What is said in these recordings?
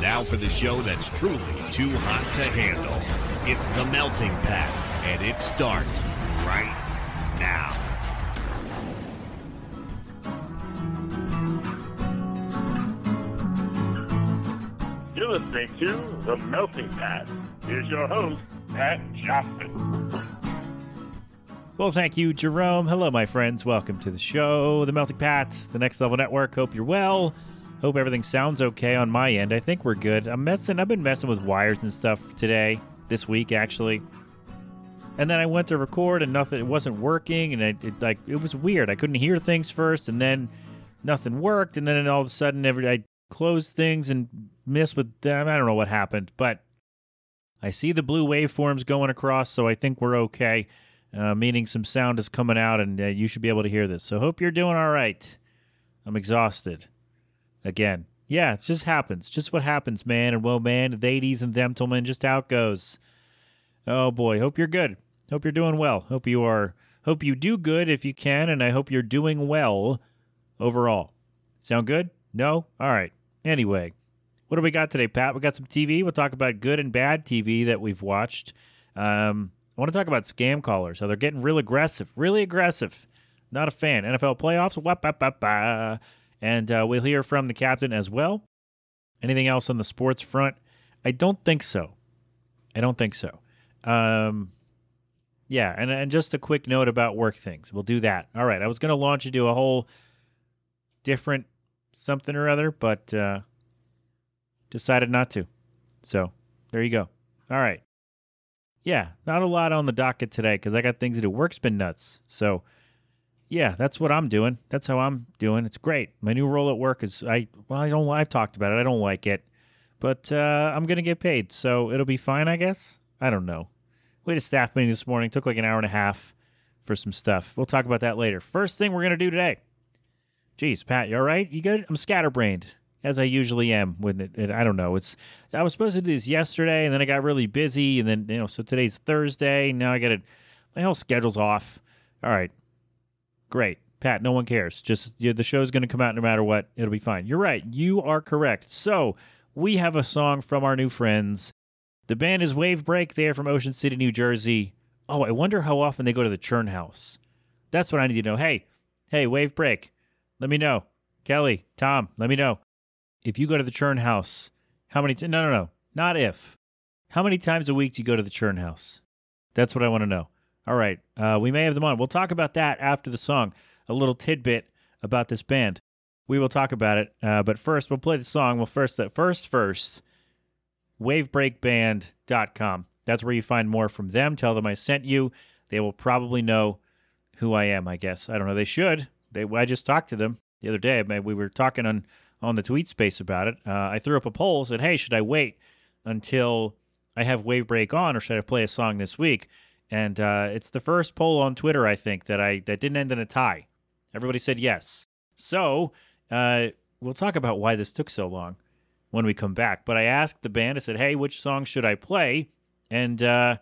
Now for the show that's truly too hot to handle. It's the Melting Pat, and it starts right now. You're listening to The Melting Pat. Here's your host, Pat Johnson. Well, thank you, Jerome. Hello, my friends. Welcome to the show, The Melting Pat, the Next Level Network. Hope you're well. Hope everything sounds okay on my end. I think we're good. I'm messing. I've been messing with wires and stuff today, this week actually. And then I went to record and nothing. It wasn't working, and it, it like it was weird. I couldn't hear things first, and then nothing worked, and then all of a sudden, every I closed things and missed with them. I don't know what happened, but I see the blue waveforms going across, so I think we're okay. Uh, meaning some sound is coming out, and uh, you should be able to hear this. So hope you're doing all right. I'm exhausted. Again, yeah, it just happens. Just what happens, man. And well, man, 80s and gentlemen, just out goes. Oh boy, hope you're good. Hope you're doing well. Hope you are. Hope you do good if you can, and I hope you're doing well overall. Sound good? No? All right. Anyway, what do we got today, Pat? We got some TV. We'll talk about good and bad TV that we've watched. Um, I want to talk about scam callers. How they're getting real aggressive, really aggressive. Not a fan. NFL playoffs. Wap, wap, wap, wap. And uh, we'll hear from the captain as well. Anything else on the sports front? I don't think so. I don't think so. Um, yeah, and, and just a quick note about work things. We'll do that. All right. I was going to launch into a whole different something or other, but uh, decided not to. So there you go. All right. Yeah, not a lot on the docket today because I got things to do. Work's been nuts. So yeah, that's what I'm doing. That's how I'm doing. It's great. My new role at work is I well, I don't I've talked about it. I don't like it. But uh, I'm gonna get paid, so it'll be fine, I guess. I don't know. We had a staff meeting this morning. Took like an hour and a half for some stuff. We'll talk about that later. First thing we're gonna do today. Geez, Pat, you all right? You good? I'm scatterbrained, as I usually am. When it, it, I don't know. It's I was supposed to do this yesterday, and then I got really busy, and then you know, so today's Thursday. Now I got to my whole schedule's off. All right, Great. Pat, no one cares. Just yeah, the show's going to come out no matter what. It'll be fine. You're right. You are correct. So, we have a song from our new friends. The band is Wave Break. They are from Ocean City, New Jersey. Oh, I wonder how often they go to the Churn House. That's what I need to know. Hey, hey, Wave Break, let me know. Kelly, Tom, let me know. If you go to the Churn House, how many? T- no, no, no, not if. How many times a week do you go to the Churn House? That's what I want to know. All right. Uh, we may have them on. We'll talk about that after the song. A little tidbit about this band. We will talk about it. Uh, but first, we'll play the song. Well, first, uh, first, first, wavebreakband.com. That's where you find more from them. Tell them I sent you. They will probably know who I am, I guess. I don't know. They should. They, I just talked to them the other day. We were talking on, on the tweet space about it. Uh, I threw up a poll, said, hey, should I wait until I have Wavebreak on or should I play a song this week? And uh, it's the first poll on Twitter I think that I that didn't end in a tie. Everybody said yes. So uh, we'll talk about why this took so long when we come back. But I asked the band. I said, "Hey, which song should I play?" And uh,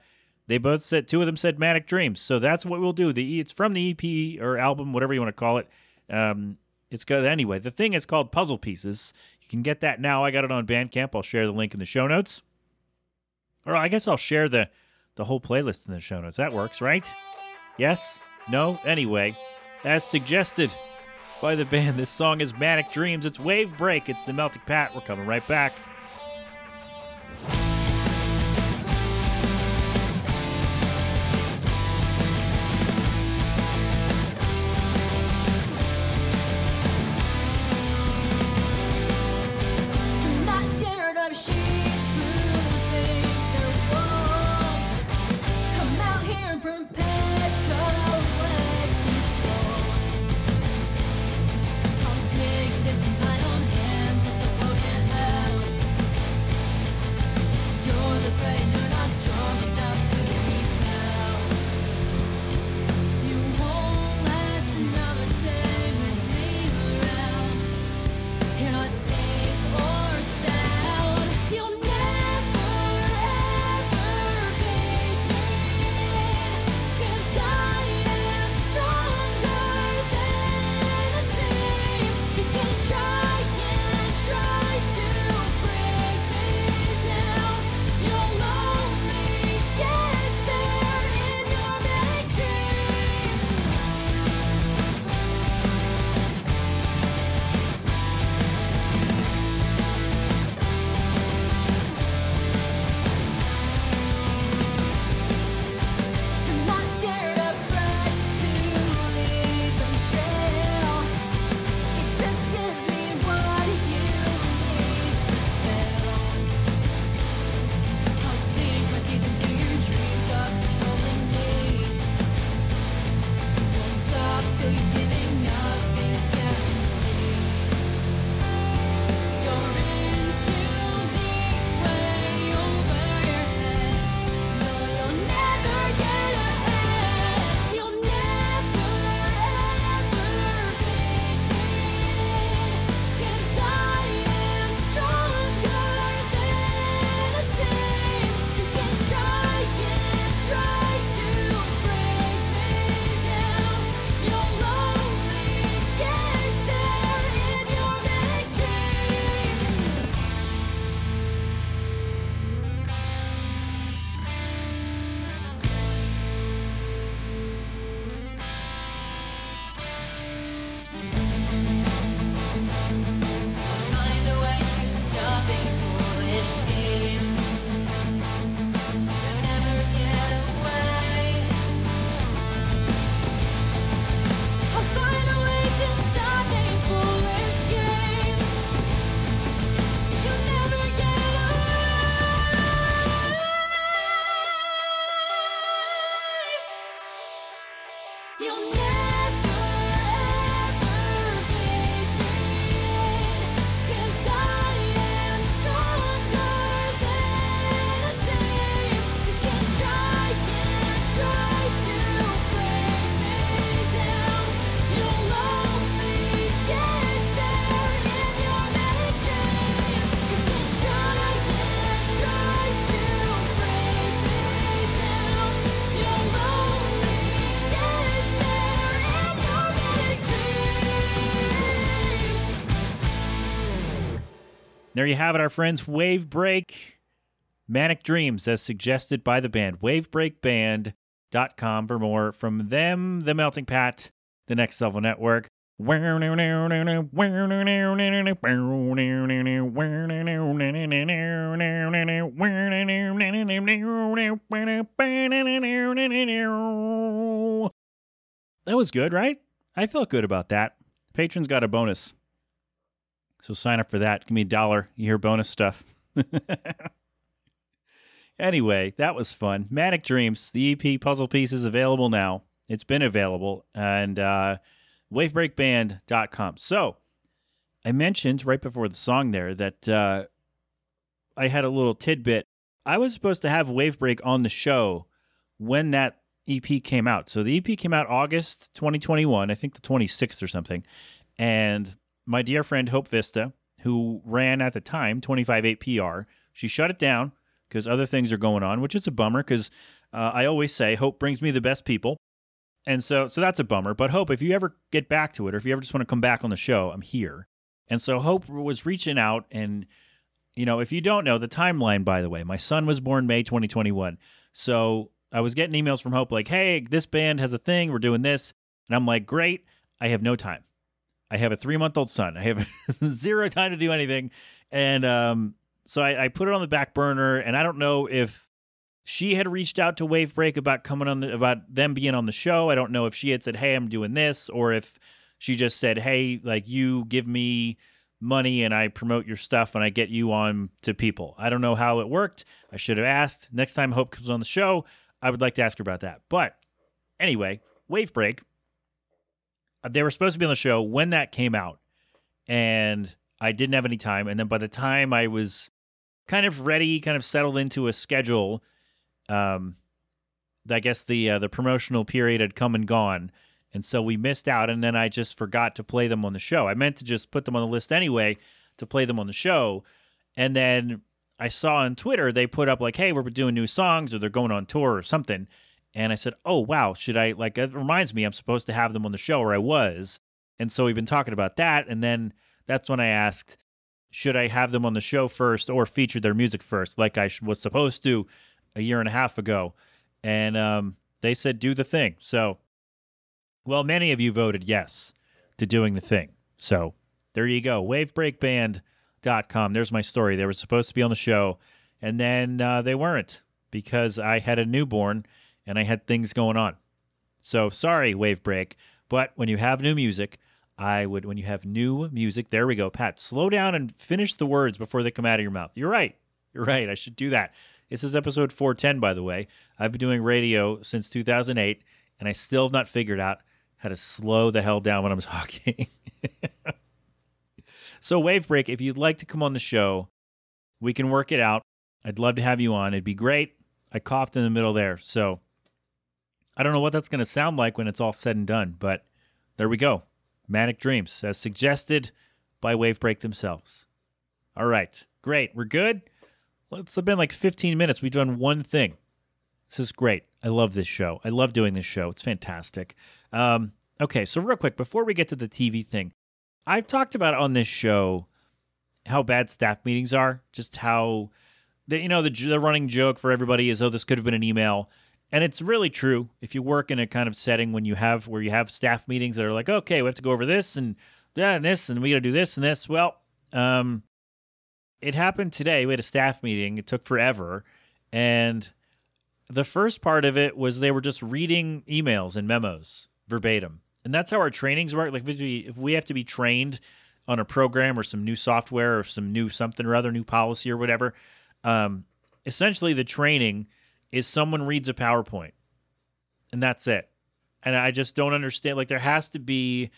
they both said two of them said "Manic Dreams." So that's what we'll do. The it's from the EP or album, whatever you want to call it. Um, it's good anyway. The thing is called Puzzle Pieces. You can get that now. I got it on Bandcamp. I'll share the link in the show notes. Or I guess I'll share the the whole playlist in the show notes. That works, right? Yes? No? Anyway, as suggested by the band, this song is Manic Dreams. It's Wave Break. It's the Melting Pat. We're coming right back. There you have it, our friends. Wave Break, Manic Dreams, as suggested by the band. WaveBreakBand.com for more from them, the Melting Pat, the Next Level Network. That was good, right? I felt good about that. Patrons got a bonus. So sign up for that. Give me a dollar. You hear bonus stuff. anyway, that was fun. Manic Dreams, the EP puzzle piece is available now. It's been available. And uh, wavebreakband.com. So I mentioned right before the song there that uh, I had a little tidbit. I was supposed to have Wavebreak on the show when that EP came out. So the EP came out August 2021, I think the 26th or something. And my dear friend Hope Vista, who ran at the time 258 PR, she shut it down because other things are going on, which is a bummer because uh, I always say hope brings me the best people. And so so that's a bummer. But Hope, if you ever get back to it or if you ever just want to come back on the show, I'm here. And so Hope was reaching out and you know, if you don't know the timeline by the way, my son was born May 2021. So I was getting emails from Hope like, "Hey, this band has a thing. We're doing this." And I'm like, "Great. I have no time. I have a three month old son. I have zero time to do anything." And um, so I, I, put it on the back burner. And I don't know if she had reached out to Wavebreak about coming on the, about them being on the show. I don't know if she had said, "Hey, I'm doing this," or if she just said, "Hey, like you give me." money and I promote your stuff and I get you on to people. I don't know how it worked. I should have asked. Next time Hope comes on the show, I would like to ask her about that. But anyway, Wave Break, uh, they were supposed to be on the show when that came out, and I didn't have any time. And then by the time I was kind of ready, kind of settled into a schedule, um, I guess the uh, the promotional period had come and gone, and so we missed out. And then I just forgot to play them on the show. I meant to just put them on the list anyway to play them on the show, and then I saw on Twitter they put up like, "Hey, we're doing new songs," or they're going on tour or something. And I said, "Oh wow, should I like?" It reminds me, I'm supposed to have them on the show, or I was. And so we've been talking about that, and then that's when I asked, "Should I have them on the show first, or feature their music first, like I was supposed to a year and a half ago?" And um, they said, "Do the thing." So, well, many of you voted yes to doing the thing. So there you go, Wave Break Band com. There's my story. They were supposed to be on the show, and then uh, they weren't because I had a newborn and I had things going on. So sorry, Wave Break. But when you have new music, I would, when you have new music, there we go. Pat, slow down and finish the words before they come out of your mouth. You're right. You're right. I should do that. This is episode 410, by the way. I've been doing radio since 2008, and I still have not figured out how to slow the hell down when I'm talking. So, Wave Break, if you'd like to come on the show, we can work it out. I'd love to have you on. It'd be great. I coughed in the middle there. So, I don't know what that's going to sound like when it's all said and done, but there we go. Manic Dreams, as suggested by Wavebreak themselves. All right, great. We're good. Well, it's been like 15 minutes. We've done one thing. This is great. I love this show. I love doing this show. It's fantastic. Um, okay, so real quick, before we get to the TV thing, I've talked about on this show how bad staff meetings are, just how the, you know the the running joke for everybody is oh this could have been an email, and it's really true. If you work in a kind of setting when you have where you have staff meetings that are like okay we have to go over this and yeah and this and we got to do this and this. Well, um, it happened today. We had a staff meeting. It took forever, and the first part of it was they were just reading emails and memos verbatim and that's how our trainings work. Like if we, have to be trained on a program or some new software or some new something or other, new policy or whatever, um, essentially the training is someone reads a PowerPoint, and that's it. And I just don't understand. Like there has to be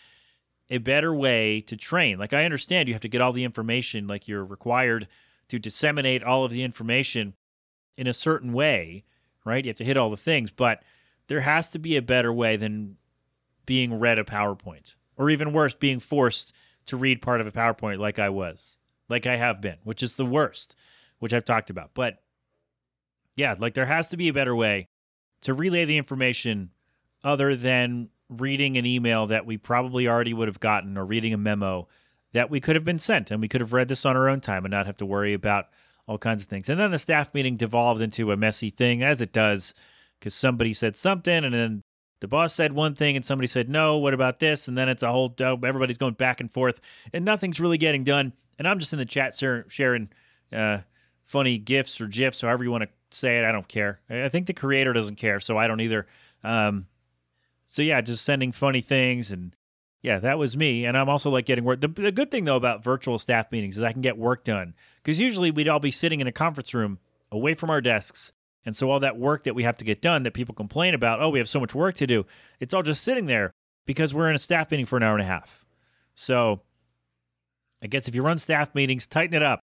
a better way to train. Like I understand you have to get all the information. Like you're required to disseminate all of the information in a certain way, right? You have to hit all the things, but there has to be a better way than being read a PowerPoint, or even worse, being forced to read part of a PowerPoint like I was, like I have been, which is the worst, which I've talked about. But yeah, like there has to be a better way to relay the information other than reading an email that we probably already would have gotten or reading a memo that we could have been sent and we could have read this on our own time and not have to worry about all kinds of things. And then the staff meeting devolved into a messy thing, as it does, because somebody said something and then the boss said one thing and somebody said no what about this and then it's a whole everybody's going back and forth and nothing's really getting done and i'm just in the chat sharing uh, funny gifs or gifs however you want to say it i don't care i think the creator doesn't care so i don't either um, so yeah just sending funny things and yeah that was me and i'm also like getting work the, the good thing though about virtual staff meetings is i can get work done because usually we'd all be sitting in a conference room away from our desks and so all that work that we have to get done that people complain about, oh, we have so much work to do, it's all just sitting there because we're in a staff meeting for an hour and a half. So I guess if you run staff meetings, tighten it up.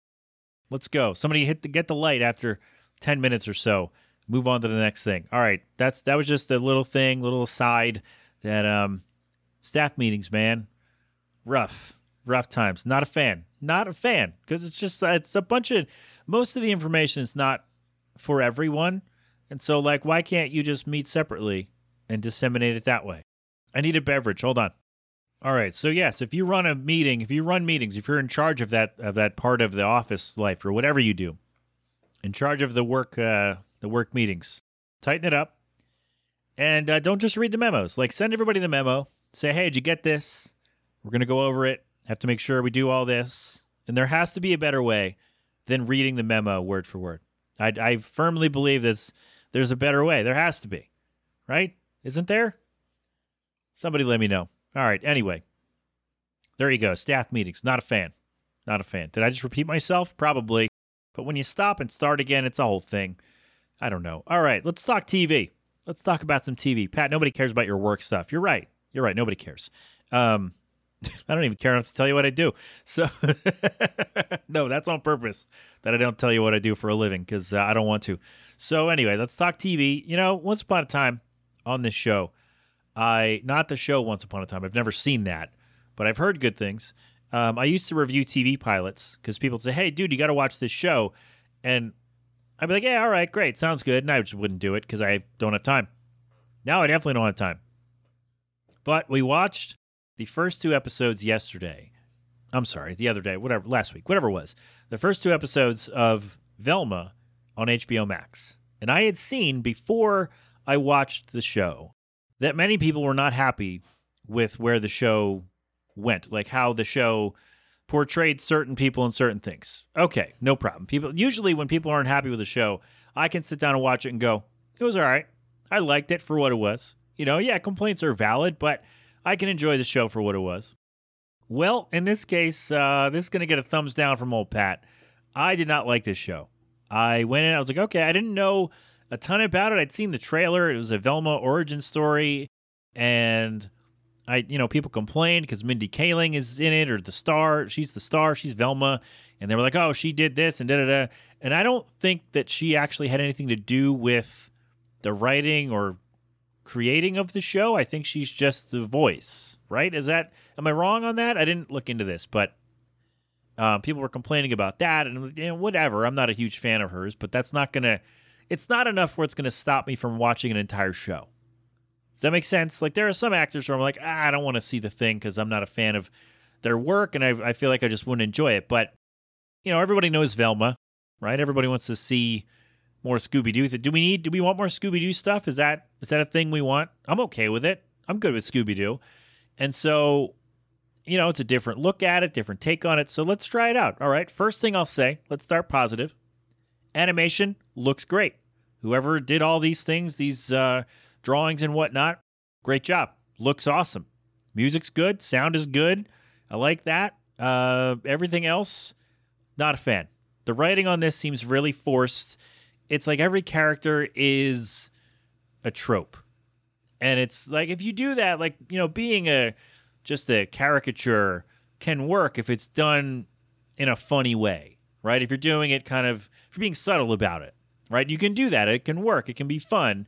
Let's go. Somebody hit the get the light after 10 minutes or so. Move on to the next thing. All right. That's that was just a little thing, little aside that um staff meetings, man. Rough. Rough times. Not a fan. Not a fan because it's just it's a bunch of most of the information is not for everyone. And so, like, why can't you just meet separately and disseminate it that way? I need a beverage. Hold on. All right. So yes, if you run a meeting, if you run meetings, if you're in charge of that of that part of the office life or whatever you do, in charge of the work uh, the work meetings, tighten it up, and uh, don't just read the memos. Like send everybody the memo. Say, hey, did you get this? We're gonna go over it. Have to make sure we do all this. And there has to be a better way than reading the memo word for word. I, I firmly believe this. There's a better way. There has to be, right? Isn't there? Somebody let me know. All right. Anyway, there you go. Staff meetings. Not a fan. Not a fan. Did I just repeat myself? Probably. But when you stop and start again, it's a whole thing. I don't know. All right. Let's talk TV. Let's talk about some TV. Pat, nobody cares about your work stuff. You're right. You're right. Nobody cares. Um, I don't even care enough to tell you what I do. So, no, that's on purpose that I don't tell you what I do for a living because uh, I don't want to. So, anyway, let's talk TV. You know, once upon a time on this show, I, not the show Once Upon a Time, I've never seen that, but I've heard good things. Um, I used to review TV pilots because people say, hey, dude, you got to watch this show. And I'd be like, yeah, all right, great, sounds good. And I just wouldn't do it because I don't have time. Now I definitely don't have time. But we watched the first two episodes yesterday. I'm sorry, the other day, whatever, last week, whatever it was. The first two episodes of Velma on HBO Max. And I had seen before I watched the show that many people were not happy with where the show went, like how the show portrayed certain people and certain things. Okay, no problem. People usually when people aren't happy with a show, I can sit down and watch it and go, "It was all right. I liked it for what it was." You know, yeah, complaints are valid, but I can enjoy the show for what it was. Well, in this case, uh, this is going to get a thumbs down from old Pat. I did not like this show. I went in, I was like, okay, I didn't know a ton about it. I'd seen the trailer. It was a Velma origin story. And I, you know, people complained because Mindy Kaling is in it or the star. She's the star. She's Velma. And they were like, oh, she did this and da da da. And I don't think that she actually had anything to do with the writing or creating of the show. I think she's just the voice, right? Is that am I wrong on that? I didn't look into this, but um, people were complaining about that and you know, whatever. I'm not a huge fan of hers, but that's not gonna. It's not enough where it's gonna stop me from watching an entire show. Does that make sense? Like there are some actors where I'm like, ah, I don't want to see the thing because I'm not a fan of their work, and I, I feel like I just wouldn't enjoy it. But you know, everybody knows Velma, right? Everybody wants to see more Scooby Doo. Do we need? Do we want more Scooby Doo stuff? Is that is that a thing we want? I'm okay with it. I'm good with Scooby Doo, and so you know it's a different look at it, different take on it. So let's try it out. All right. First thing I'll say, let's start positive. Animation looks great. Whoever did all these things, these uh, drawings and whatnot, great job. Looks awesome. Music's good. Sound is good. I like that. Uh, everything else, not a fan. The writing on this seems really forced it's like every character is a trope. And it's like if you do that, like, you know, being a just a caricature can work if it's done in a funny way, right? If you're doing it kind of if you're being subtle about it, right? You can do that. It can work. It can be fun.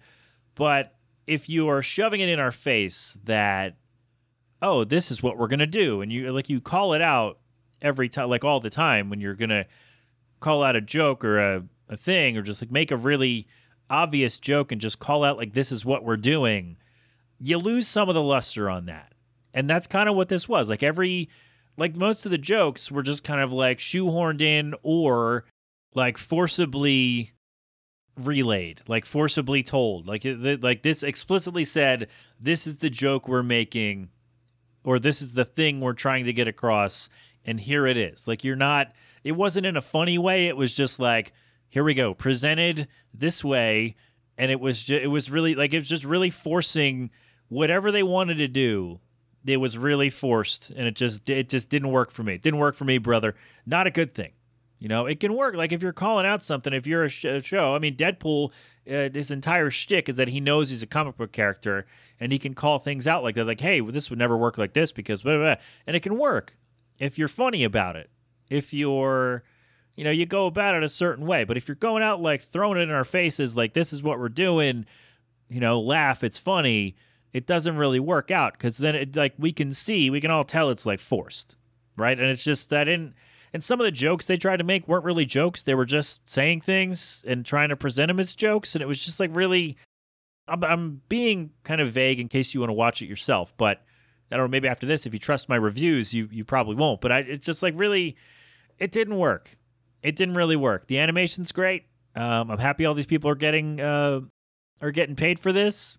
But if you are shoving it in our face that oh, this is what we're going to do and you like you call it out every time like all the time when you're going to call out a joke or a a thing or just like make a really obvious joke and just call out like this is what we're doing, you lose some of the luster on that. And that's kind of what this was. Like every like most of the jokes were just kind of like shoehorned in or like forcibly relayed, like forcibly told. Like like this explicitly said, this is the joke we're making or this is the thing we're trying to get across and here it is. Like you're not it wasn't in a funny way, it was just like here we go, presented this way and it was just, it was really like it was just really forcing whatever they wanted to do it was really forced and it just it just didn't work for me it didn't work for me brother not a good thing you know it can work. Like if you're calling out something if you're a, sh- a show i mean deadpool uh, his entire shtick is that he knows he's a comic book character and he can call things out like that like hey well, this would never work like this because blah, blah, blah. and it can work if you're funny about it. If you're you know you go about it a certain way. But if you're going out like throwing it in our faces like this is what we're doing you know laugh it's funny it doesn't really work out because then it like we can see we can all tell it's like forced right? And it's just that in and some of the jokes they tried to make weren't really jokes. They were just saying things and trying to present them as jokes. And it was just like really i'm, I'm being kind of vague in case you want to watch it yourself but i don't know maybe after this if you trust my reviews you you probably won't. But i it's just like really it didn't work. It didn't really work. The animation's great. Um, i'm happy all these people are getting uh, are getting paid for this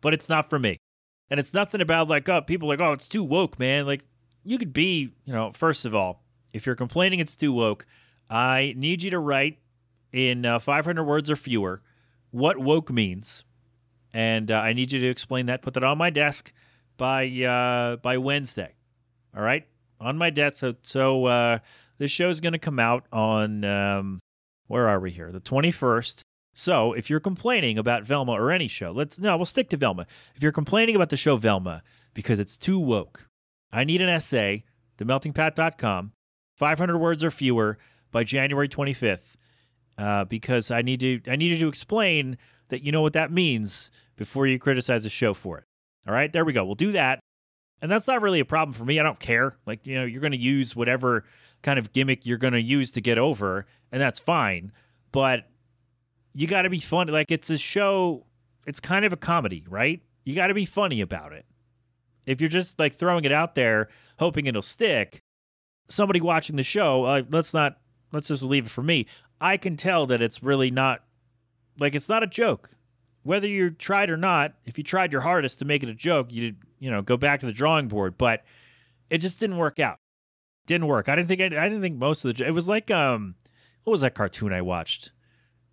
but it's not for me. And it's nothing about like, oh, people like, oh, it's too woke, man. Like, you could be, you know, first of all, if you're complaining it's too woke, I need you to write in uh, 500 words or fewer what woke means. And uh, I need you to explain that. Put that on my desk by uh, by Wednesday. All right, on my desk. So so uh, this show is going to come out on um, where are we here? The 21st. So if you're complaining about Velma or any show, let's no, we'll stick to Velma. If you're complaining about the show Velma because it's too woke, I need an essay, themeltingpat.com, 500 words or fewer by January 25th, uh, because I need to I need you to explain that you know what that means before you criticize the show for it. All right, there we go. We'll do that. And that's not really a problem for me. I don't care. Like, you know, you're going to use whatever kind of gimmick you're going to use to get over, and that's fine. But you got to be funny. Like it's a show. It's kind of a comedy, right? You got to be funny about it. If you're just like throwing it out there, hoping it'll stick, somebody watching the show, uh, let's not. Let's just leave it for me. I can tell that it's really not like it's not a joke. Whether you tried or not, if you tried your hardest to make it a joke, you you know go back to the drawing board. But it just didn't work out. Didn't work. I didn't think. I, I didn't think most of the. It was like um, what was that cartoon I watched?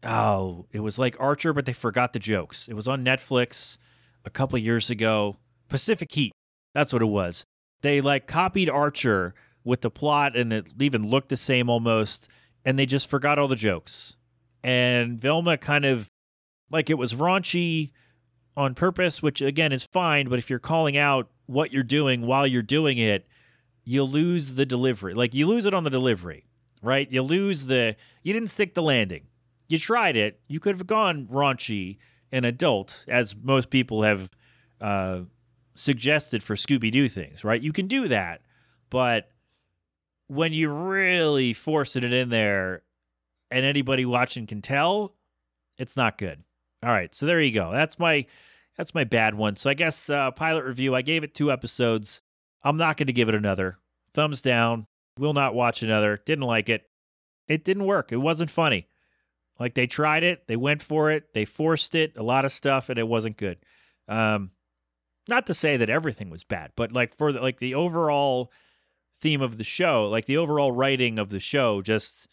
oh, it was like Archer, but they forgot the jokes. It was on Netflix a couple years ago. Pacific Heat. That's what it was. They like copied Archer with the plot and it even looked the same almost, and they just forgot all the jokes. And Velma kind of like it was raunchy on purpose, which again is fine, but if you're calling out what you're doing while you're doing it, you lose the delivery. Like you lose it on the delivery, right? You lose the you didn't stick the landing you tried it. You could have gone raunchy and adult, as most people have uh, suggested for Scooby Doo things, right? You can do that, but when you really forcing it in there, and anybody watching can tell, it's not good. All right, so there you go. That's my that's my bad one. So I guess uh, pilot review. I gave it two episodes. I'm not going to give it another. Thumbs down. Will not watch another. Didn't like it. It didn't work. It wasn't funny. Like they tried it, they went for it, they forced it, a lot of stuff, and it wasn't good. Um, not to say that everything was bad, but like for the, like the overall theme of the show, like the overall writing of the show, just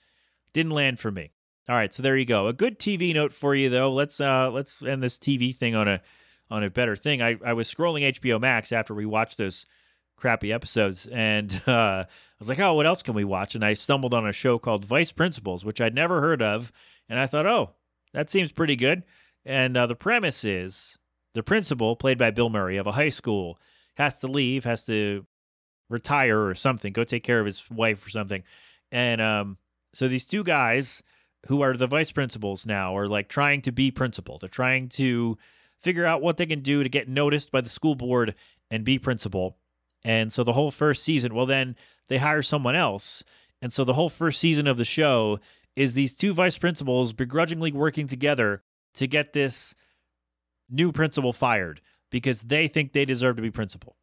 didn't land for me. All right, so there you go. A good TV note for you though. Let's uh let's end this TV thing on a on a better thing. I I was scrolling HBO Max after we watched those crappy episodes, and uh, I was like, oh, what else can we watch? And I stumbled on a show called Vice Principals, which I'd never heard of and I thought, oh, that seems pretty good. And uh, the premise is the principal, played by Bill Murray, of a high school, has to leave, has to retire or something, go take care of his wife or something. And um, so these two guys who are the vice principals now are like trying to be principal. They're trying to figure out what they can do to get noticed by the school board and be principal. And so the whole first season, well, then they hire someone else. And so the whole first season of the show is these two vice principals begrudgingly working together to get this new principal fired because they think they deserve to be principal.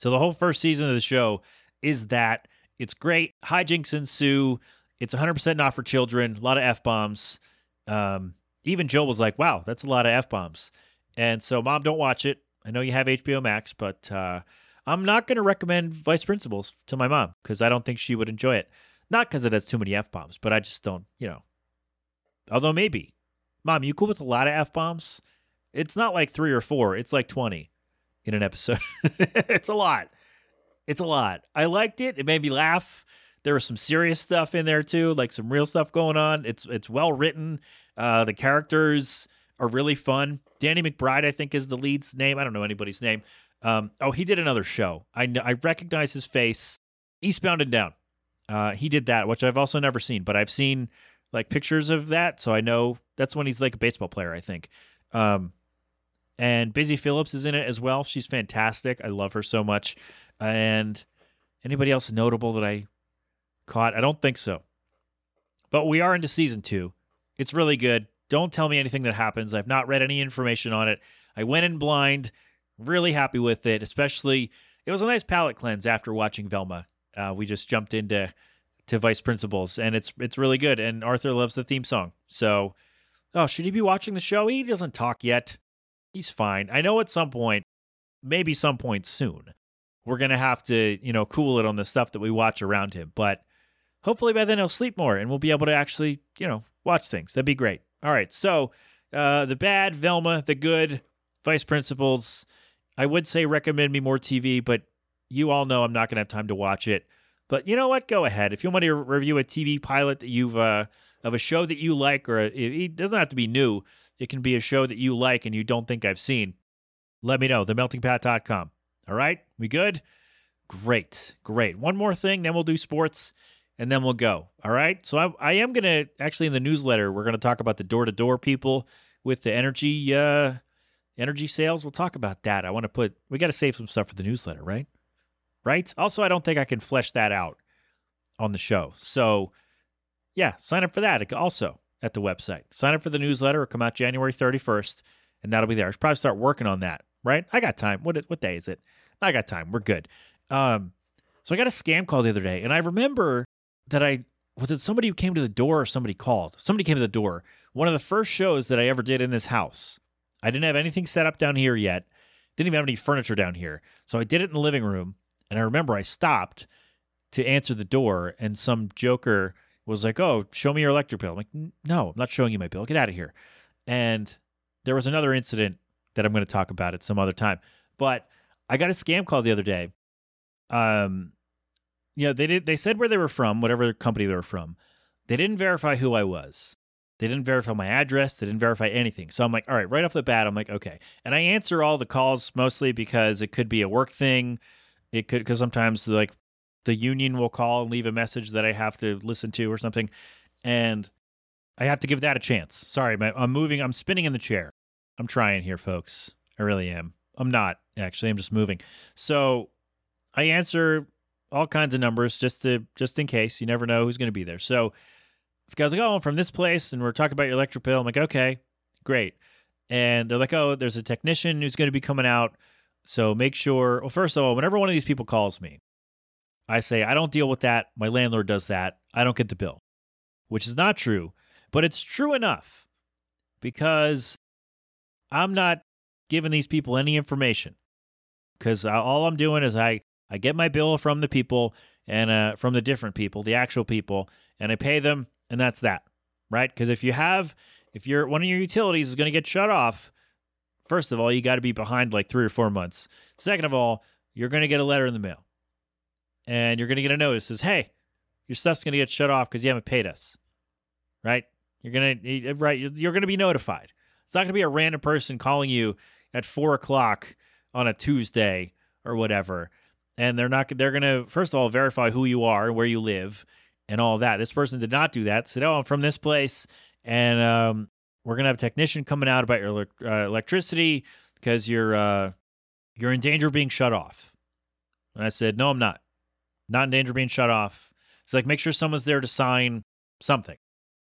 So the whole first season of the show is that it's great. Hijinks ensue. It's 100% not for children. A lot of f bombs. Um, even Joe was like, "Wow, that's a lot of f bombs." And so, mom, don't watch it. I know you have HBO Max, but uh, I'm not going to recommend Vice Principals to my mom because I don't think she would enjoy it. Not because it has too many f bombs, but I just don't, you know. Although maybe, mom, you cool with a lot of f bombs? It's not like three or four; it's like twenty in an episode. it's a lot. It's a lot. I liked it. It made me laugh. There was some serious stuff in there too, like some real stuff going on. It's it's well written. Uh, the characters are really fun. Danny McBride, I think, is the lead's name. I don't know anybody's name. Um, oh, he did another show. I I recognize his face. Eastbound and Down. Uh, he did that, which I've also never seen, but I've seen like pictures of that, so I know that's when he's like a baseball player. I think. Um, and Busy Philipps is in it as well. She's fantastic. I love her so much. And anybody else notable that I caught? I don't think so. But we are into season two. It's really good. Don't tell me anything that happens. I've not read any information on it. I went in blind. Really happy with it. Especially, it was a nice palate cleanse after watching Velma. Uh, we just jumped into to Vice Principals, and it's it's really good. And Arthur loves the theme song. So, oh, should he be watching the show? He doesn't talk yet. He's fine. I know at some point, maybe some point soon, we're gonna have to you know cool it on the stuff that we watch around him. But hopefully by then he'll sleep more, and we'll be able to actually you know watch things. That'd be great. All right, so uh, the bad Velma, the good Vice Principals. I would say recommend me more TV, but you all know I'm not going to have time to watch it. But you know what? Go ahead. If you want to review a TV pilot that you've uh, of a show that you like, or a, it doesn't have to be new. It can be a show that you like and you don't think I've seen. Let me know. TheMeltingPat.com. All right, we good? Great, great. One more thing, then we'll do sports, and then we'll go. All right. So I, I am gonna actually in the newsletter we're gonna talk about the door to door people with the energy uh, energy sales. We'll talk about that. I want to put we got to save some stuff for the newsletter, right? right? Also, I don't think I can flesh that out on the show. So, yeah, sign up for that also at the website. Sign up for the newsletter. It'll come out January 31st, and that'll be there. I should probably start working on that, right? I got time. What what day is it? I got time. We're good. Um, so I got a scam call the other day, and I remember that I was it somebody who came to the door or somebody called. Somebody came to the door. One of the first shows that I ever did in this house. I didn't have anything set up down here yet. Didn't even have any furniture down here. So I did it in the living room. And I remember I stopped to answer the door, and some joker was like, "Oh, show me your electric bill." I'm like, "No, I'm not showing you my bill. Get out of here." And there was another incident that I'm going to talk about at some other time. But I got a scam call the other day. Um, you know, they did. They said where they were from, whatever company they were from. They didn't verify who I was. They didn't verify my address. They didn't verify anything. So I'm like, all right, right off the bat, I'm like, okay. And I answer all the calls mostly because it could be a work thing it could because sometimes like the union will call and leave a message that I have to listen to or something, and I have to give that a chance. Sorry, I'm moving. I'm spinning in the chair. I'm trying here, folks. I really am. I'm not actually. I'm just moving. So I answer all kinds of numbers just to just in case. You never know who's going to be there. So this guy's like, "Oh, I'm from this place, and we're talking about your electric bill." I'm like, "Okay, great." And they're like, "Oh, there's a technician who's going to be coming out." So make sure, well, first of all, whenever one of these people calls me, I say, I don't deal with that. My landlord does that. I don't get the bill, which is not true, but it's true enough because I'm not giving these people any information. Because all I'm doing is I, I get my bill from the people and uh, from the different people, the actual people, and I pay them, and that's that, right? Because if you have, if you're one of your utilities is going to get shut off, First of all, you got to be behind like three or four months. Second of all, you're going to get a letter in the mail and you're going to get a notice that says, hey, your stuff's going to get shut off because you haven't paid us. Right? You're going to, right? You're going to be notified. It's not going to be a random person calling you at four o'clock on a Tuesday or whatever. And they're not, they're going to, first of all, verify who you are and where you live and all that. This person did not do that. Said, oh, I'm from this place. And um, we're gonna have a technician coming out about your uh, electricity because you're uh, you're in danger of being shut off. And I said, no, I'm not. Not in danger of being shut off. It's like make sure someone's there to sign something,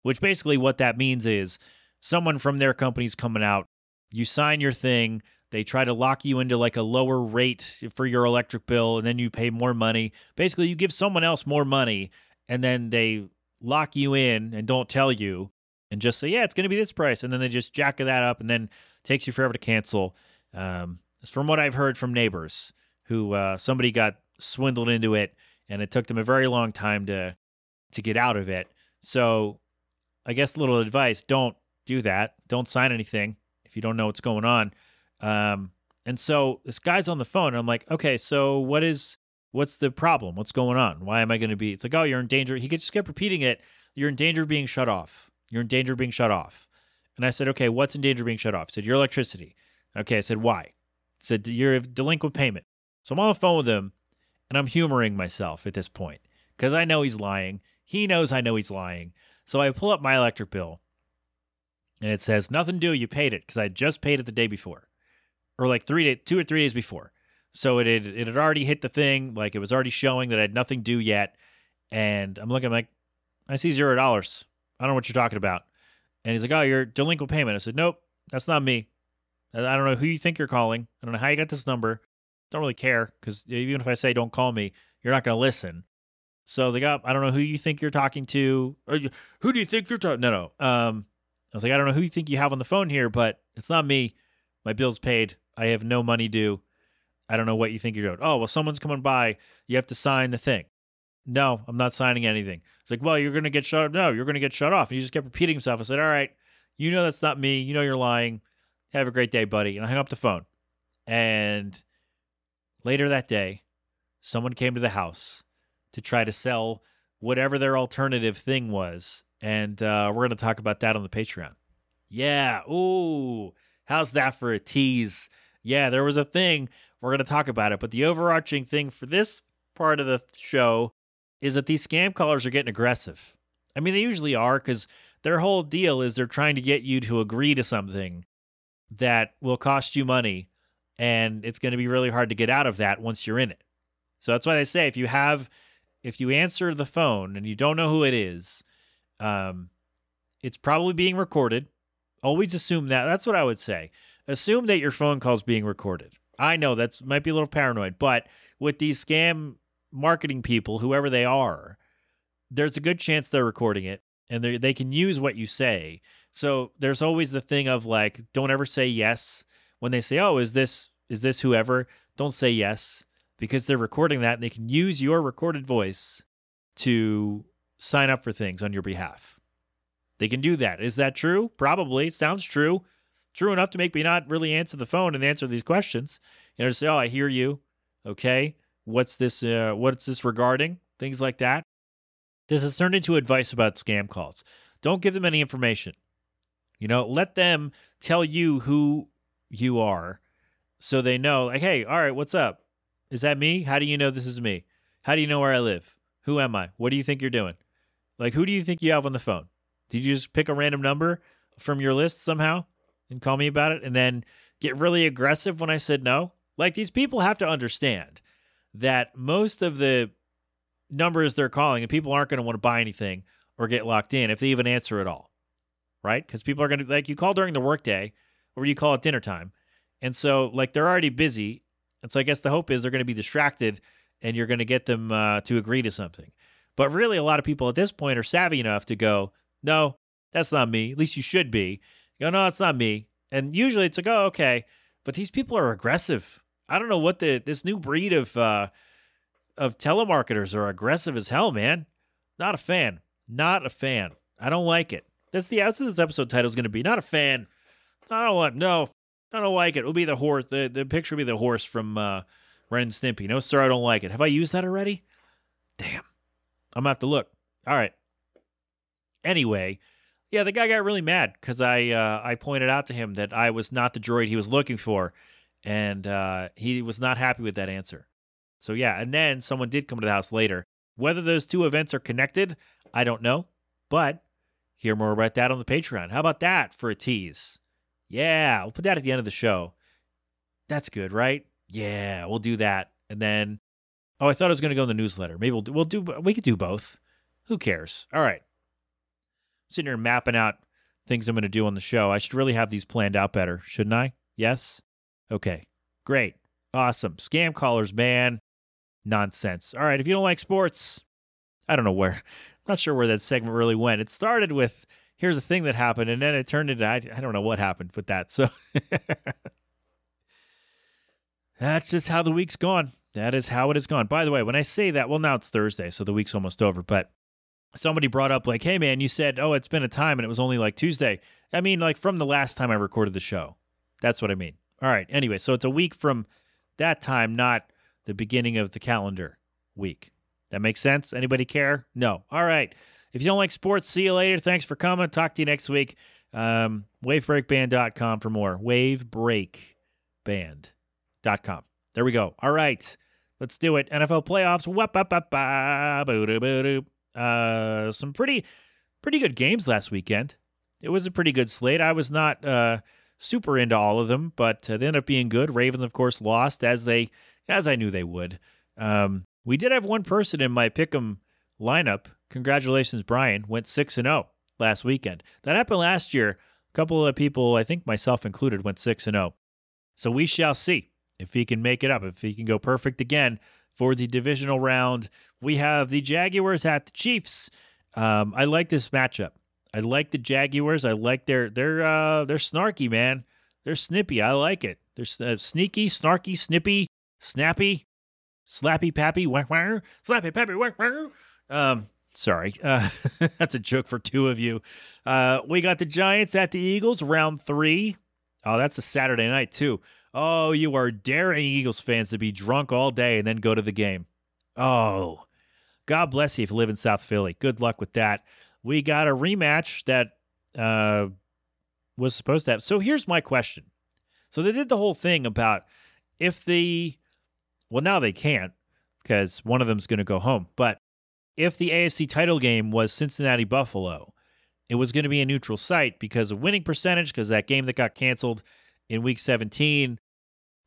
which basically what that means is someone from their company's coming out. You sign your thing They try to lock you into like a lower rate for your electric bill and then you pay more money. Basically, you give someone else more money and then they lock you in and don't tell you and just say, yeah, it's going to be this price. And then they just jack that up and then takes you forever to cancel. Um, it's from what I've heard from neighbors who uh, somebody got swindled into it and it took them a very long time to to get out of it. So I guess a little advice, don't do that. Don't sign anything if you don't know what's going on. Um, and so this guy's on the phone. And I'm like, okay, so what is what's the problem? What's going on? Why am I going to be? It's like, oh, you're in danger. He could just kept repeating it. You're in danger of being shut off. You're in danger of being shut off. And I said, okay, what's in danger of being shut off? He said, your electricity. Okay, I said, why? He said, you're a delinquent payment. So I'm on the phone with him, and I'm humoring myself at this point because I know he's lying. He knows I know he's lying. So I pull up my electric bill, and it says nothing due. You paid it because I just paid it the day before, or like three day, two or three days before. So it had, it had already hit the thing, like it was already showing that I had nothing due yet. And I'm looking I'm like, I see zero dollars. I don't know what you're talking about. And he's like, Oh, you're delinquent payment. I said, Nope, that's not me. I don't know who you think you're calling. I don't know how you got this number. Don't really care because even if I say don't call me, you're not going to listen. So I was like, oh, I don't know who you think you're talking to. Or who do you think you're talking? No, no. Um, I was like, I don't know who you think you have on the phone here, but it's not me. My bill's paid. I have no money due. I don't know what you think you're doing. Oh, well, someone's coming by. You have to sign the thing. No, I'm not signing anything. It's like, well, you're going to get shut. Up. No, you're going to get shut off. And he just kept repeating himself. I said, all right, you know that's not me. You know you're lying. Have a great day, buddy. And I hung up the phone. And later that day, someone came to the house to try to sell whatever their alternative thing was. And uh, we're going to talk about that on the Patreon. Yeah. Ooh, how's that for a tease? Yeah, there was a thing we're going to talk about it. But the overarching thing for this part of the show is that these scam callers are getting aggressive. I mean, they usually are because their whole deal is they're trying to get you to agree to something that will cost you money. And it's going to be really hard to get out of that once you're in it. So that's why they say if you have, if you answer the phone and you don't know who it is, um, it's probably being recorded. Always assume that. That's what I would say. Assume that your phone call is being recorded. I know that's might be a little paranoid, but with these scam marketing people, whoever they are, there's a good chance they're recording it and they they can use what you say. So there's always the thing of like, don't ever say yes when they say, "Oh, is this is this whoever?" Don't say yes because they're recording that and they can use your recorded voice to sign up for things on your behalf. They can do that. Is that true? Probably. Sounds true true enough to make me not really answer the phone and answer these questions. You know, to say, "Oh, I hear you. Okay, what's this? Uh, what's this regarding?" Things like that. This has turned into advice about scam calls. Don't give them any information. You know, let them tell you who you are, so they know. Like, hey, all right, what's up? Is that me? How do you know this is me? How do you know where I live? Who am I? What do you think you're doing? Like, who do you think you have on the phone? Did you just pick a random number from your list somehow? and call me about it and then get really aggressive when I said no. Like these people have to understand that most of the numbers they're calling and people aren't going to want to buy anything or get locked in if they even answer at all. Right? Because people are going to like you call during the workday or you call it dinner time. And so like they're already busy. And so I guess the hope is they're going to be distracted and you're going to get them uh, to agree to something. But really, a lot of people at this point are savvy enough to go, no, that's not me. At least you should be. You go, no, it's not me. And usually it's like, oh, okay. But these people are aggressive. I don't know what the this new breed of uh of telemarketers are aggressive as hell, man. Not a fan. Not a fan. I don't like it. That's the that's what this episode title is going to be. Not a fan. I don't like. No, I don't like it. It'll be the horse. The the picture will be the horse from uh, Ren and Stimpy. No, sir, I don't like it. Have I used that already? Damn. I'm gonna have to look. All right. Anyway, yeah, the guy got really mad because I uh, I pointed out to him that I was not the droid he was looking for, and uh, he was not happy with that answer. So yeah, and then someone did come to the house later. Whether those two events are connected, I don't know, but hear more about that on the Patreon. How about that for a tease? Yeah, we'll put that at the end of the show. That's good, right? Yeah, we'll do that, and then oh, I thought I was going to go in the newsletter. Maybe we'll do, we'll do we could do both. Who cares? All right sitting here mapping out things I'm going to do on the show. I should really have these planned out better, shouldn't I? Yes? Okay, great. Awesome. Scam callers, man. Nonsense. All right, if you don't like sports, I don't know where. I'm not sure where that segment really went. It started with here's the thing that happened, and then it turned into I, I don't know what happened with that. So that's just how the week's gone. That is how it has gone. By the way, when I say that, well, now it's Thursday, so the week's almost over. But somebody brought up like, "Hey, man, you said oh, it's been a time, and it was only like Tuesday." I mean, like from the last time I recorded the show. That's what I mean. All right. Anyway, so it's a week from that time, not the beginning of the calendar week. That makes sense? Anybody care? No. All right. If you don't like sports, see you later. Thanks for coming. Talk to you next week. Um, wavebreakband.com for more. Wavebreakband.com. There we go. All right. Let's do it. NFL playoffs. Uh, some pretty pretty good games last weekend. It was a pretty good slate. I was not uh, super into all of them, but uh, they ended up being good. Ravens, of course, lost as they as I knew they would. Um, we did have one person in my pick'em lineup. Congratulations, Brian. Went six and zero last weekend. That happened last year. A couple of people, I think myself included, went six and zero. So we shall see if he can make it up. If he can go perfect again for the divisional round, we have the Jaguars at the Chiefs. Um, I like this matchup. I like the Jaguars. I like their they're uh they're snarky, man. They're snippy. I like it. They're uh, sneaky, snarky, snippy, snappy, slappy, pappy, wah, wah, slappy, pappy, wah, wah. Um, sorry, uh, that's a joke for two of you. Uh, we got the Giants at the Eagles, round three. Oh, that's a Saturday night too. Oh, you are daring Eagles fans to be drunk all day and then go to the game. Oh, God bless you if you live in South Philly. Good luck with that we got a rematch that uh, was supposed to have. So here's my question. So they did the whole thing about if the, well, now they can't because one of them's going to go home. But if the AFC title game was Cincinnati Buffalo, it was going to be a neutral site because of winning percentage, because that game that got canceled in week 17.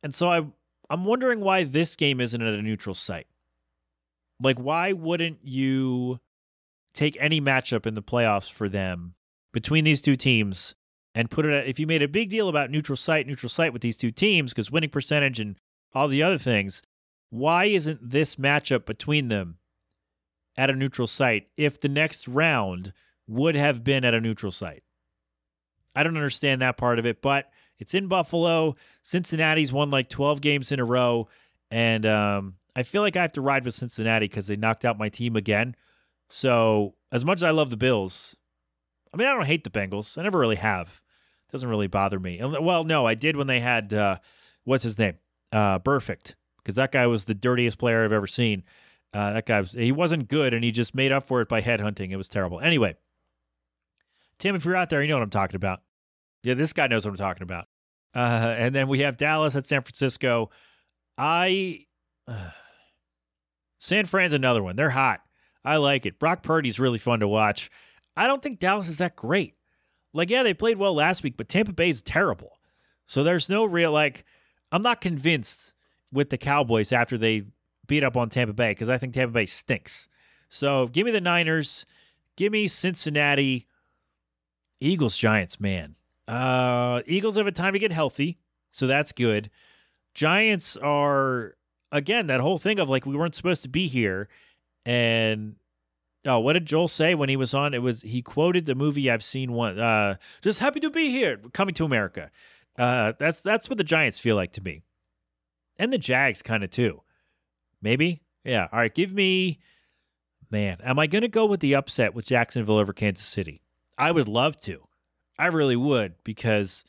And so I, I'm wondering why this game isn't at a neutral site. Like, why wouldn't you take any matchup in the playoffs for them between these two teams and put it at, if you made a big deal about neutral site, neutral site with these two teams because winning percentage and all the other things, why isn't this matchup between them at a neutral site if the next round would have been at a neutral site? I don't understand that part of it, but it's in Buffalo. Cincinnati's won like 12 games in a row. And um, I feel like I have to ride with Cincinnati because they knocked out my team again. So, as much as I love the Bills, I mean, I don't hate the Bengals. I never really have. It doesn't really bother me. Well, no, I did when they had uh, what's his name, uh, Burfict, because that guy was the dirtiest player I've ever seen. Uh, that guy was, he wasn't good, and he just made up for it by headhunting. It was terrible. Anyway, Tim, if you're out there, you know what I'm talking about. Yeah, this guy knows what I'm talking about. Uh, and then we have Dallas at San Francisco. I uh, San Fran's another one. They're hot. I like it. Brock Purdy's really fun to watch. I don't think Dallas is that great. Like, yeah, they played well last week, but Tampa Bay is terrible. So there's no real, like, I'm not convinced with the Cowboys after they beat up on Tampa Bay because I think Tampa Bay stinks. So give me the Niners. Give me Cincinnati. Eagles, Giants, man. Uh, Eagles have a time to get healthy, so that's good. Giants are, again, that whole thing of like, we weren't supposed to be here and oh, what did Joel say when he was on? It was he quoted the movie I've seen one. Uh, just happy to be here, coming to America. Uh, that's that's what the Giants feel like to me, and the Jags kind of too. Maybe, yeah. All right, give me. Man, am I going to go with the upset with Jacksonville over Kansas City? I would love to. I really would because,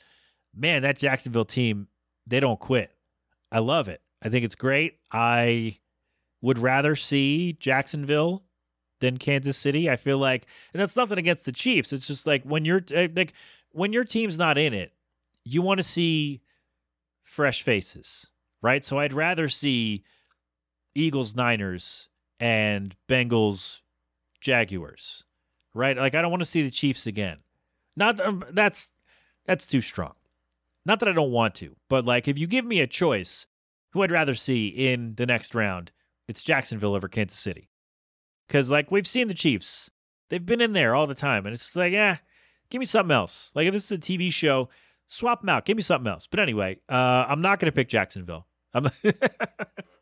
man, that Jacksonville team, they don't quit. I love it. I think it's great. I would rather see Jacksonville than Kansas City. I feel like, and that's nothing against the Chiefs. It's just like when you're eh, like when your team's not in it, you want to see fresh faces, right? So I'd rather see Eagles, Niners, and Bengals, Jaguars, right? Like I don't want to see the Chiefs again. Not um, that's that's too strong. Not that I don't want to, but like if you give me a choice, who I'd rather see in the next round, it's Jacksonville over Kansas City. Because, like, we've seen the Chiefs. They've been in there all the time. And it's just like, yeah, give me something else. Like, if this is a TV show, Swap them out. Give me something else. But anyway, uh, I'm not to pick Jacksonville. I'm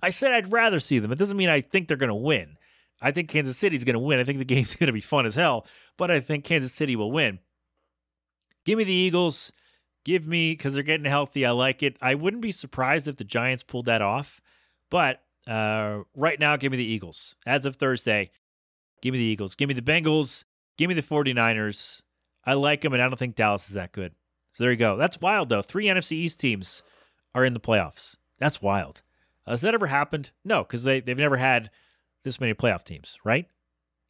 I said I'd rather see them. It doesn't mean I think they're going to win. I think Kansas City's going to win. I think the game's going to be fun as hell, but I think Kansas City will win. Give me the Eagles. Give me, because they're getting healthy. I like it. I wouldn't be surprised if the Giants pulled that off, but uh, right now, give me the Eagles. As of Thursday, give me the Eagles. Give me the Bengals. Give me the 49ers. I like them, and I don't think Dallas is that good. So there you go. That's wild, though. Three NFC East teams are in the playoffs. That's wild. Has that ever happened? No, because they, they've never had this many playoff teams, right?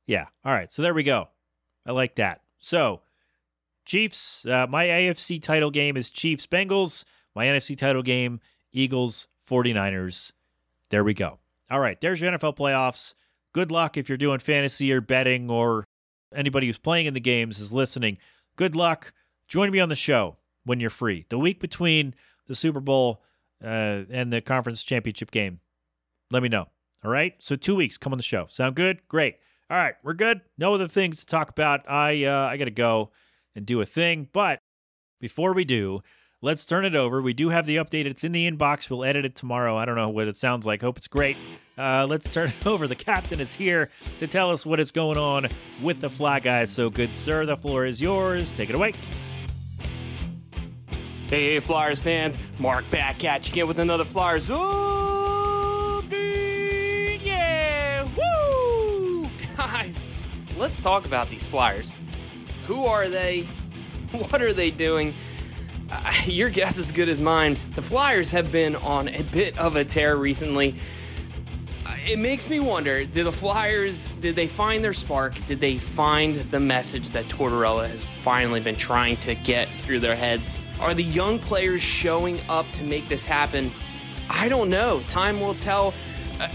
Yeah. All right. So there we go. I like that. So, Chiefs, uh, my AFC title game is Chiefs Bengals. My NFC title game, Eagles 49ers. There we go. All right. There's your NFL playoffs. Good luck if you're doing fantasy or betting or anybody who's playing in the games is listening, good luck. Join me on the show when you're free. The week between the Super Bowl uh, and the conference championship game. Let me know. All right. So two weeks. Come on the show. Sound good? Great. All right. We're good. No other things to talk about. I uh, I got to go and do a thing. But before we do, let's turn it over. We do have the update. It's in the inbox. We'll edit it tomorrow. I don't know what it sounds like. Hope it's great. Uh, let's turn it over. The captain is here to tell us what is going on with the Fly Guys. So good, sir. The floor is yours. Take it away. Hey, hey, Flyers fans. Mark back at you again with another Flyers update. Yeah, woo! Guys, let's talk about these Flyers. Who are they? What are they doing? Uh, your guess is good as mine. The Flyers have been on a bit of a tear recently. Uh, It makes me wonder, did the Flyers, did they find their spark? Did they find the message that Tortorella has finally been trying to get through their heads? Are the young players showing up to make this happen? I don't know. Time will tell. Uh,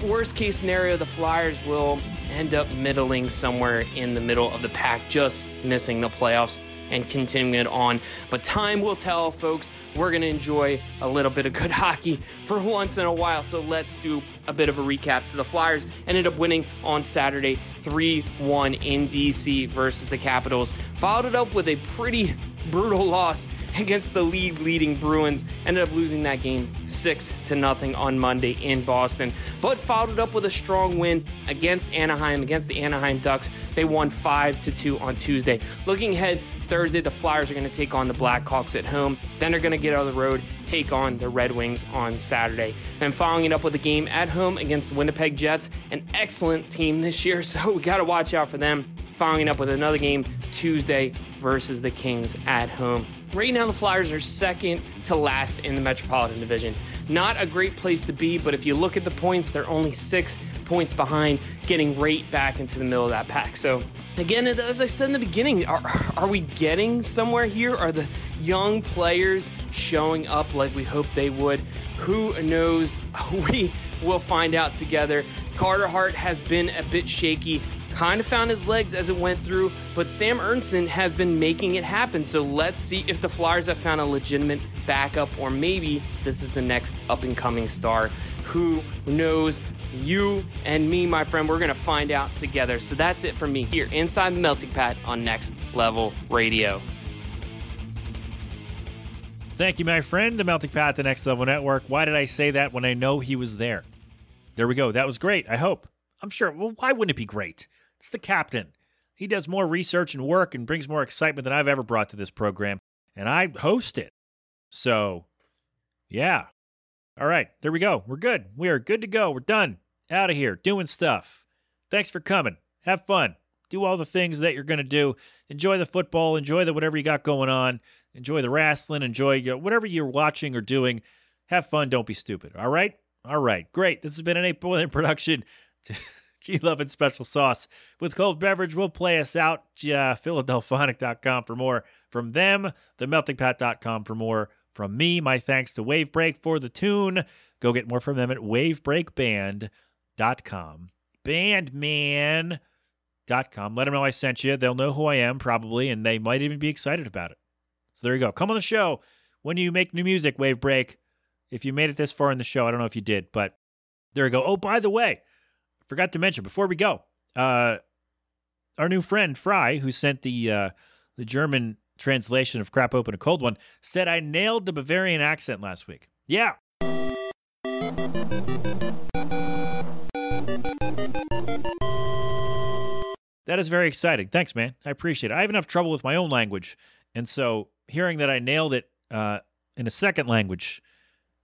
worst case scenario, the Flyers will end up middling somewhere in the middle of the pack, just missing the playoffs and continuing it on. But time will tell, folks. We're going to enjoy a little bit of good hockey for once in a while. So let's do a bit of a recap. So the Flyers ended up winning on Saturday 3 1 in DC versus the Capitals. Followed it up with a pretty brutal loss against the league leading Bruins. Ended up losing that game 6 to nothing on Monday in Boston. But followed up with a strong win against Anaheim, against the Anaheim Ducks. They won 5 to 2 on Tuesday. Looking ahead, Thursday, the Flyers are going to take on the Blackhawks at home. Then they're going to get out of the road, take on the Red Wings on Saturday. And following it up with a game at home against the Winnipeg Jets, an excellent team this year, so we got to watch out for them. Following up with another game Tuesday versus the Kings at home. Right now, the Flyers are second to last in the Metropolitan Division. Not a great place to be, but if you look at the points, they're only six points behind, getting right back into the middle of that pack. So, again, as I said in the beginning, are, are we getting somewhere here? Are the young players showing up like we hoped they would? Who knows? We will find out together. Carter Hart has been a bit shaky. Kind of found his legs as it went through, but Sam Ersson has been making it happen. So let's see if the Flyers have found a legitimate backup, or maybe this is the next up and coming star. Who knows? You and me, my friend, we're going to find out together. So that's it for me here inside the Melting Pat on Next Level Radio. Thank you, my friend, the Melting Pat, the Next Level Network. Why did I say that when I know he was there? There we go. That was great. I hope. I'm sure. Well, why wouldn't it be great? It's the captain. He does more research and work and brings more excitement than I've ever brought to this program, and I host it. So, yeah. All right, there we go. We're good. We are good to go. We're done. Out of here, doing stuff. Thanks for coming. Have fun. Do all the things that you're going to do. Enjoy the football. Enjoy the whatever you got going on. Enjoy the wrestling. Enjoy whatever you're watching or doing. Have fun. Don't be stupid. All right? All right. Great. This has been an 8 Boiling production. G Love and Special Sauce with cold beverage We'll play us out. Uh, Philadelphonic.com for more from them. TheMeltingPat.com for more from me. My thanks to Wavebreak for the tune. Go get more from them at wavebreakband.com. Bandman.com. Let them know I sent you. They'll know who I am probably, and they might even be excited about it. So there you go. Come on the show when you make new music, Wavebreak. If you made it this far in the show, I don't know if you did, but there you go. Oh, by the way, forgot to mention before we go, uh, our new friend Fry, who sent the uh, the German translation of crap open a cold one, said I nailed the Bavarian accent last week. Yeah. That is very exciting. Thanks, man. I appreciate it. I have enough trouble with my own language. And so hearing that I nailed it uh, in a second language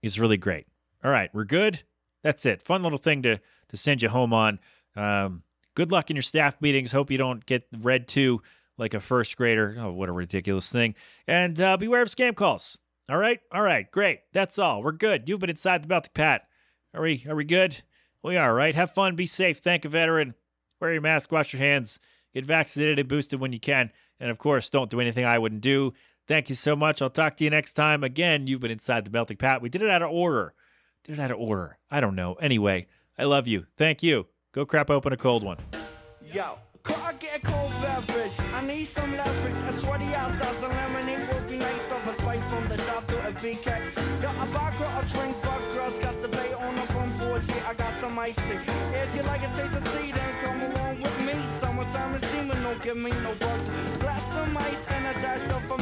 is really great. All right, we're good. That's it. Fun little thing to, to send you home on. Um, good luck in your staff meetings. Hope you don't get read to like a first grader. Oh, what a ridiculous thing. And uh, beware of scam calls. All right? All right, great. That's all. We're good. You've been inside the Melting Pat. Are we, are we good? We are, right? Have fun. Be safe. Thank a veteran. Wear your mask, wash your hands, get vaccinated and boosted when you can. And of course, don't do anything I wouldn't do. Thank you so much. I'll talk to you next time. Again, you've been inside the melting pat. We did it out of order. Did it out of order. I don't know. Anyway, I love you. Thank you. Go crap open a cold one. Yo, I get a cold beverage? I need some leverage. A sweaty outside, some lemonade would be nice. A from the top to a. Yo, a a drink, but girls got the on the. I got some. If you like a taste of tea, then come along with me. Summertime is steaming, don't give me no bugs. Glass some ice and a dash of from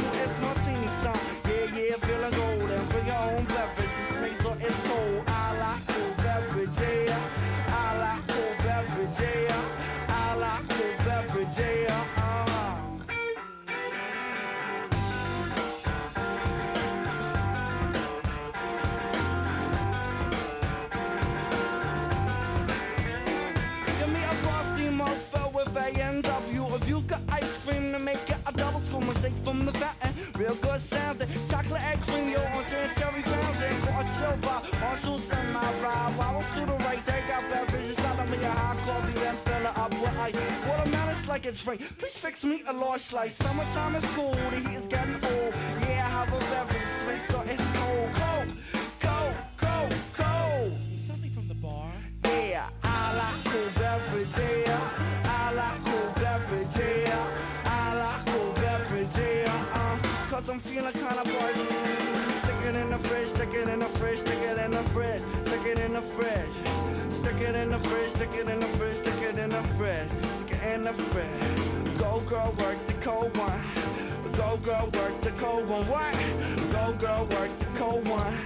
Please fix me a large slice. Summertime is cool, the heat is getting old. Yeah, I have a beverage, so it's. Cold, cold, cold one. What? Go girl, work the cold one.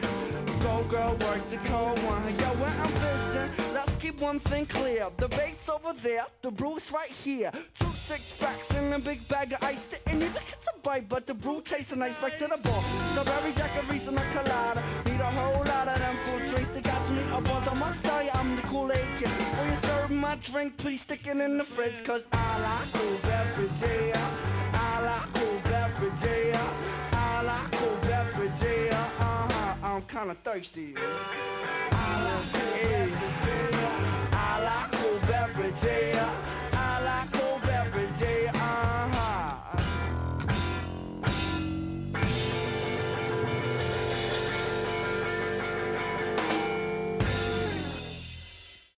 Go girl, work the cold one. Yo, when I'm fishing, let's keep one thing clear. The bait's over there, the brew's right here. Two six packs and a big bag of ice. Didn't even get to bite, but the brew tastes nice. Back to the bar. Strawberry daiquiris and a colada. Need a whole lot of them fruit drinks to catch me up on. I must tell you, I'm the Kool-Aid kid. When you serve my drink, please stick it in the fridge. Cause I like cool beverage, yeah. I like cool yeah. I like cool beverage, yeah. Uh-huh. I'm kinda thirsty. I like beverage, yeah. I like. I like